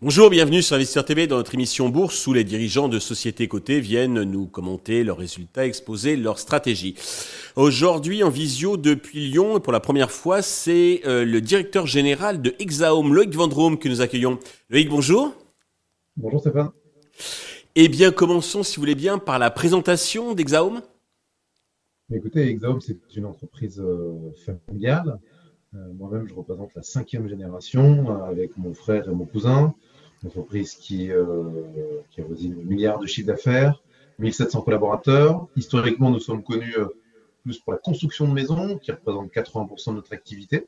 Bonjour, bienvenue sur Investisseur TV dans notre émission Bourse où les dirigeants de sociétés cotées viennent nous commenter leurs résultats, exposer leurs stratégies. Aujourd'hui en visio depuis Lyon pour la première fois c'est euh, le directeur général de Exaome, Loïc Vendrome que nous accueillons. Loïc, bonjour. Bonjour Stéphane. Eh bien commençons si vous voulez bien par la présentation d'Exaome. Écoutez, Exaome c'est une entreprise euh, familiale. Euh, moi-même je représente la cinquième génération avec mon frère et mon cousin une entreprise qui, euh, qui a voisine le milliard de chiffre d'affaires, 1700 collaborateurs. Historiquement, nous sommes connus euh, plus pour la construction de maisons, qui représente 80% de notre activité,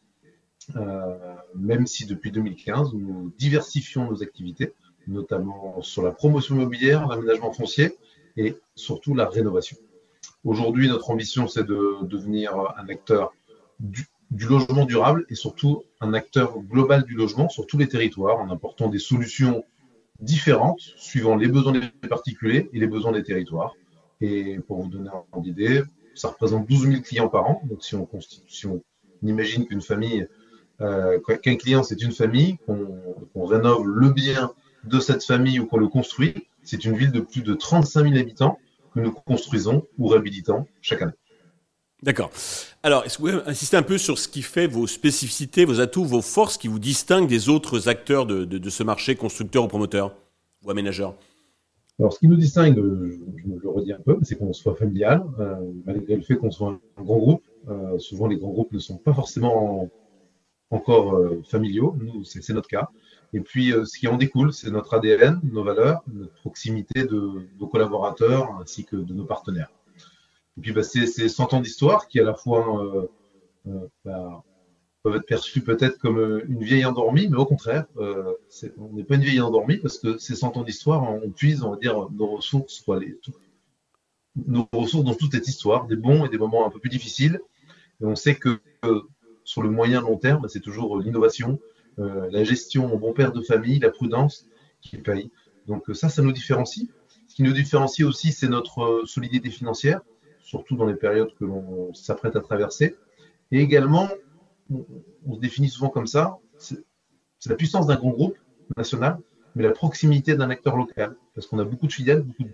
euh, même si depuis 2015, nous diversifions nos activités, notamment sur la promotion immobilière, l'aménagement foncier et surtout la rénovation. Aujourd'hui, notre ambition, c'est de devenir un acteur du, logement durable et surtout un acteur global du logement sur tous les territoires en apportant des solutions différentes suivant les besoins des particuliers et les besoins des territoires. Et pour vous donner un ordre d'idée, ça représente 12 000 clients par an. Donc si on, si on imagine qu'une famille, euh, qu'un client c'est une famille, qu'on rénove le bien de cette famille ou qu'on le construit, c'est une ville de plus de 35 000 habitants que nous construisons ou réhabilitons chaque année. D'accord. Alors, est-ce que vous pouvez insister un peu sur ce qui fait vos spécificités, vos atouts, vos forces qui vous distinguent des autres acteurs de, ce marché, constructeurs ou promoteurs ou aménageurs? Alors, ce qui nous distingue, je me le redis un peu, c'est qu'on soit familial, euh, malgré le fait qu'on soit un grand groupe. Euh, souvent, les grands groupes ne sont pas forcément encore euh, familiaux. Nous, c'est notre cas. Et puis, ce qui en découle, c'est notre ADN, nos valeurs, notre proximité de nos collaborateurs ainsi que de nos partenaires. Et puis, bah, c'est 100 ans d'histoire qui, à la fois, euh, euh, bah, peuvent être perçus peut-être comme euh, une vieille endormie, mais au contraire, on n'est pas une vieille endormie parce que ces 100 ans d'histoire, on puise, on va dire, nos ressources, nos ressources dans toute cette histoire, des bons et des moments un peu plus difficiles. Et on sait que sur le moyen long terme, bah, c'est toujours l'innovation, la gestion en bon père de famille, la prudence qui paye. Donc ça, ça nous différencie. Ce qui nous différencie aussi, c'est notre solidité financière surtout dans les périodes que l'on s'apprête à traverser. Et également, on, se définit souvent comme ça, c'est la puissance d'un grand groupe national, mais la proximité d'un acteur local, parce qu'on a beaucoup de fidèles, beaucoup de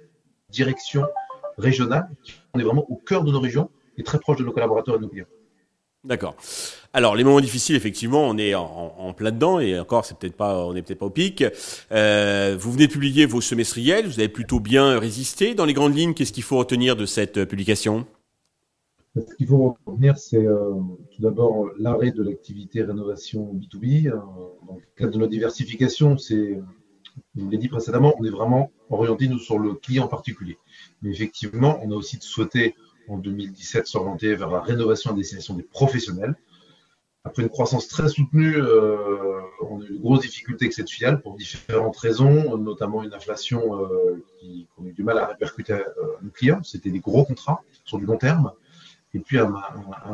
directions régionales, on est vraiment au cœur de nos régions et très proche de nos collaborateurs et de nos clients. D'accord. Alors les moments difficiles, effectivement, on est en, plein dedans et encore, c'est peut-être pas, on n'est peut-être pas au pic. Euh, vous venez de publier vos semestriels, vous avez plutôt bien résisté. Dans les grandes lignes, qu'est-ce qu'il faut retenir de cette publication? Ce qu'il faut retenir, c'est euh, tout d'abord l'arrêt de l'activité rénovation B2B. Euh, dans le cadre de notre diversification, c'est, je l'ai dit précédemment, on est vraiment orienté nous sur le client particulier. Mais effectivement, on a aussi souhaité en 2017 s'orienter vers la rénovation à destination des professionnels. Après une croissance très soutenue, euh, on a eu de grosses difficultés avec cette filiale pour différentes raisons, notamment une inflation euh, qui qu'on a eu du mal à répercuter à, euh, nos clients. C'était des gros contrats sur du long terme. Et puis un,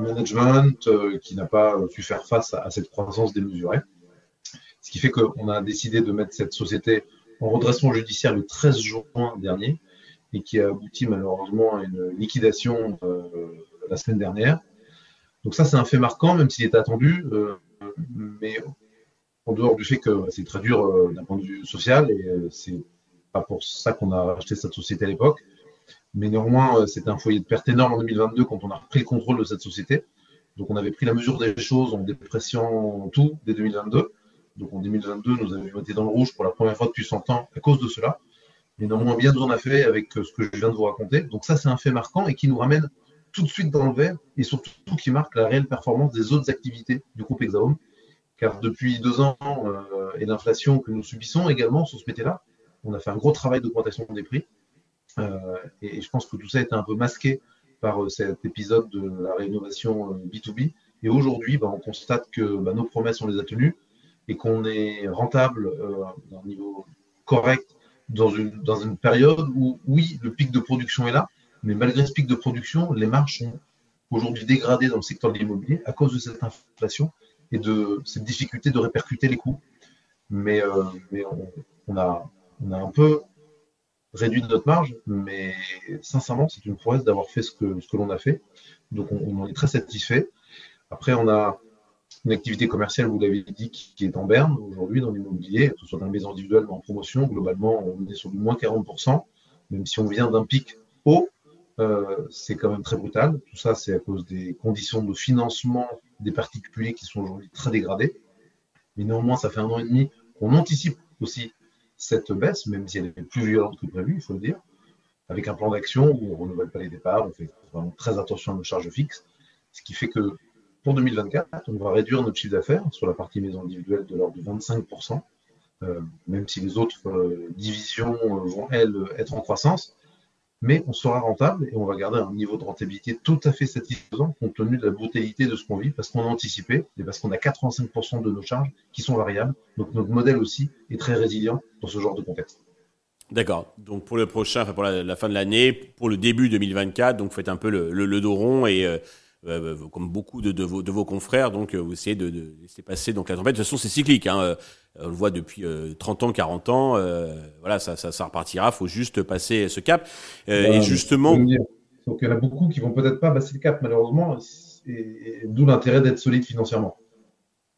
management qui n'a pas su faire face à, cette croissance démesurée. Ce qui fait qu'on a décidé de mettre cette société en redressement judiciaire le 13 juin dernier et qui a abouti malheureusement à une liquidation euh, la semaine dernière. Donc ça, c'est un fait marquant, même s'il était attendu, euh, mais en dehors du fait que c'est très dur euh, d'un point de vue social, et c'est pas pour ça qu'on a acheté cette société à l'époque, mais néanmoins, c'était un foyer de perte énorme en 2022 quand on a repris le contrôle de cette société. Donc on avait pris la mesure des choses en dépréciant tout dès 2022. Donc en 2022, nous avions été dans le rouge pour la première fois depuis 100 ans à cause de cela mais néanmoins bien on a fait avec euh, ce que je viens de vous raconter. Donc ça, c'est un fait marquant et qui nous ramène tout de suite dans le vert et surtout qui marque la réelle performance des autres activités du groupe Exaome. Car depuis deux ans euh, et l'inflation que nous subissons également sur ce métier-là, on a fait un gros travail d'augmentation des prix. Euh, et, je pense que tout ça a été un peu masqué par cet épisode de la rénovation B2B. Et aujourd'hui, bah, on constate que bah, nos promesses, on les a tenues et qu'on est rentable d'un niveau correct dans une, dans une période où, oui, le pic de production est là, mais malgré ce pic de production, les marges sont aujourd'hui dégradées dans le secteur de l'immobilier à cause de cette inflation et de cette difficulté de répercuter les coûts. Mais, euh, mais on, a, on a un peu réduit notre marge, mais sincèrement, c'est une prouesse d'avoir fait ce que, ce que l'on a fait. Donc, on, en est très satisfait. Après, on a une activité commerciale, vous l'avez dit, qui, est en berne aujourd'hui dans l'immobilier, que ce soit dans les maisons individuelles ou en promotion. Globalement, on est sur du moins 40%, même si on vient d'un pic haut, euh, c'est quand même très brutal. Tout ça, c'est à cause des conditions de financement des particuliers qui sont aujourd'hui très dégradées. Mais néanmoins, ça fait un an et demi qu'on anticipe aussi cette baisse, même si elle est plus violente que prévu, il faut le dire, avec un plan d'action où on ne renouvelle pas les départs, on fait vraiment très attention à nos charges fixes, ce qui fait que pour 2024, on va réduire notre chiffre d'affaires sur la partie maison individuelle de l'ordre de 25%, euh, même si les autres euh, divisions vont, elles, être en croissance mais on sera rentable et on va garder un niveau de rentabilité tout à fait satisfaisant compte tenu de la brutalité de ce qu'on vit parce qu'on a anticipé et parce qu'on a 85% de nos charges qui sont variables. Donc notre modèle aussi est très résilient dans ce genre de contexte. D'accord. Donc pour le prochain, enfin pour la, fin de l'année, pour le début 2024, donc faites un peu le, le, dos rond et euh, comme beaucoup de, vos, de, vos, confrères, donc euh, vous essayez de, de, laisser passer donc la tempête. De toute façon, c'est cyclique. Hein. Euh, on le voit depuis 30 euh, ans, 40 ans. Voilà, ça, ça, ça repartira. faut juste passer ce cap. et justement. Donc, il y en a beaucoup qui vont peut-être pas passer le cap, malheureusement. D'où l'intérêt d'être solide financièrement.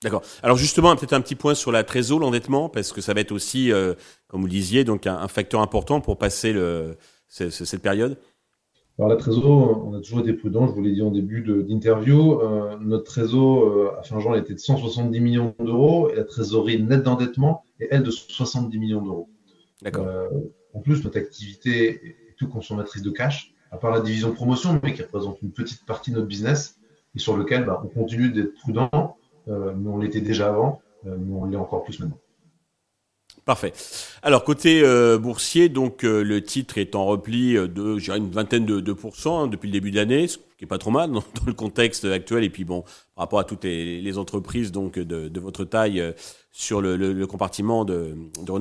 D'accord. Alors justement, peut-être un petit point sur la trésor, l'endettement, parce que ça va être aussi, comme vous le disiez, donc un, facteur important pour passer le, cette période. Alors la trésor, on a toujours été prudent, je vous l'ai dit en début d'interview. Euh, notre trésor euh, à fin juin était de 170 millions d'euros et la trésorerie nette d'endettement est elle de 70 millions d'euros. D'accord. Euh, en plus, notre activité est tout consommatrice de cash, à part la division promotion, mais qui représente une petite partie de notre business et sur lequel bah, on continue d'être prudent, mais on l'était déjà avant, mais on l'est encore plus maintenant. Parfait. Alors côté euh, boursier, donc euh, le titre est en repli euh, de, une vingtaine de, de pourcents hein, depuis le début de l'année, ce qui est pas trop mal dans, le contexte actuel. Et puis bon, par rapport à toutes les, entreprises donc de, votre taille sur le, compartiment de, de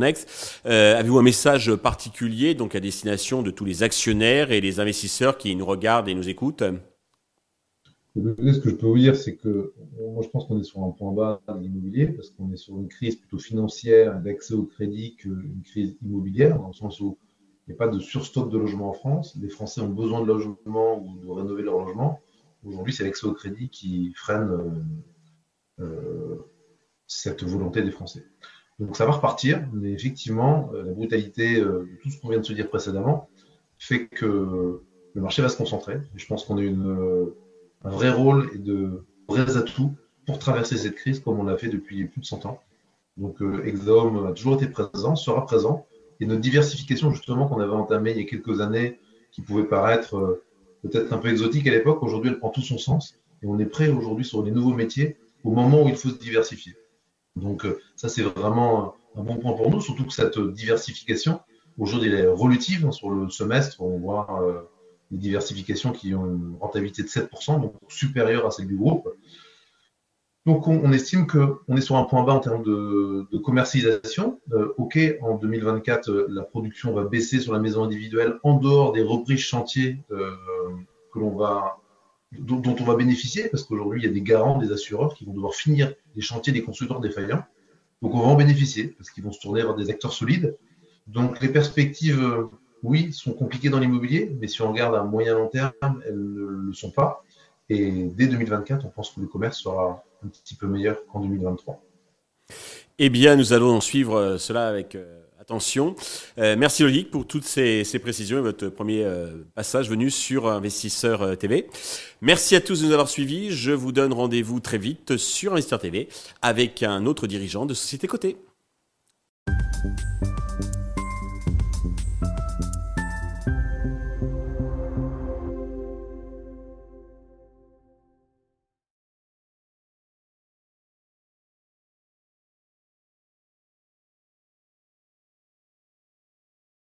avez-vous un message particulier donc à destination de tous les actionnaires et les investisseurs qui nous regardent et nous écoutent? Ce que je peux vous dire, c'est que moi, je pense qu'on est sur un point bas de l'immobilier parce qu'on est sur une crise plutôt financière d'accès au crédit qu'une crise immobilière, dans le sens où il n'y a pas de surstock de logements en France. Les Français ont besoin de logement ou de rénover leur logement. Aujourd'hui, c'est l'accès au crédit qui freine euh, euh, cette volonté des Français. Donc ça va repartir, mais effectivement, euh, la brutalité de tout ce qu'on vient de se dire précédemment fait que le marché va se concentrer. je pense qu'on est une un vrai rôle et de vrais atouts pour traverser cette crise comme on l'a fait depuis plus de 100 ans. Donc euh, Exom a toujours été présent, sera présent. Et notre diversification justement qu'on avait entamée il y a quelques années, qui pouvait paraître euh, peut-être un peu exotique à l'époque, aujourd'hui elle prend tout son sens. Et on est prêt aujourd'hui sur les nouveaux métiers au moment où il faut se diversifier. Donc euh, ça c'est vraiment un bon point pour nous, surtout que cette diversification, aujourd'hui elle est relutive. Hein, sur le semestre, on voit des diversifications qui ont une rentabilité de 7%, donc supérieure à celle du groupe. Donc on, estime qu'on est sur un point bas en termes de, commercialisation. Euh, ok, en 2024, euh, la production va baisser sur la maison individuelle en dehors des reprises chantiers euh, dont, on va bénéficier, parce qu'aujourd'hui, il y a des garants, des assureurs qui vont devoir finir les chantiers des constructeurs défaillants. Donc on va en bénéficier, parce qu'ils vont se tourner vers des acteurs solides. Donc les perspectives oui, sont compliquées dans l'immobilier, mais si on regarde à moyen long terme, elles ne le sont pas. Et dès 2024, on pense que le commerce sera un petit peu meilleur qu'en 2023. Eh bien, nous allons suivre euh, cela avec euh, attention. Euh, merci Loïc pour toutes ces, précisions et votre premier passage venu sur Investisseur TV. Merci à tous de nous avoir suivis. Je vous donne rendez-vous très vite sur Investisseur TV avec un autre dirigeant de Société Côté.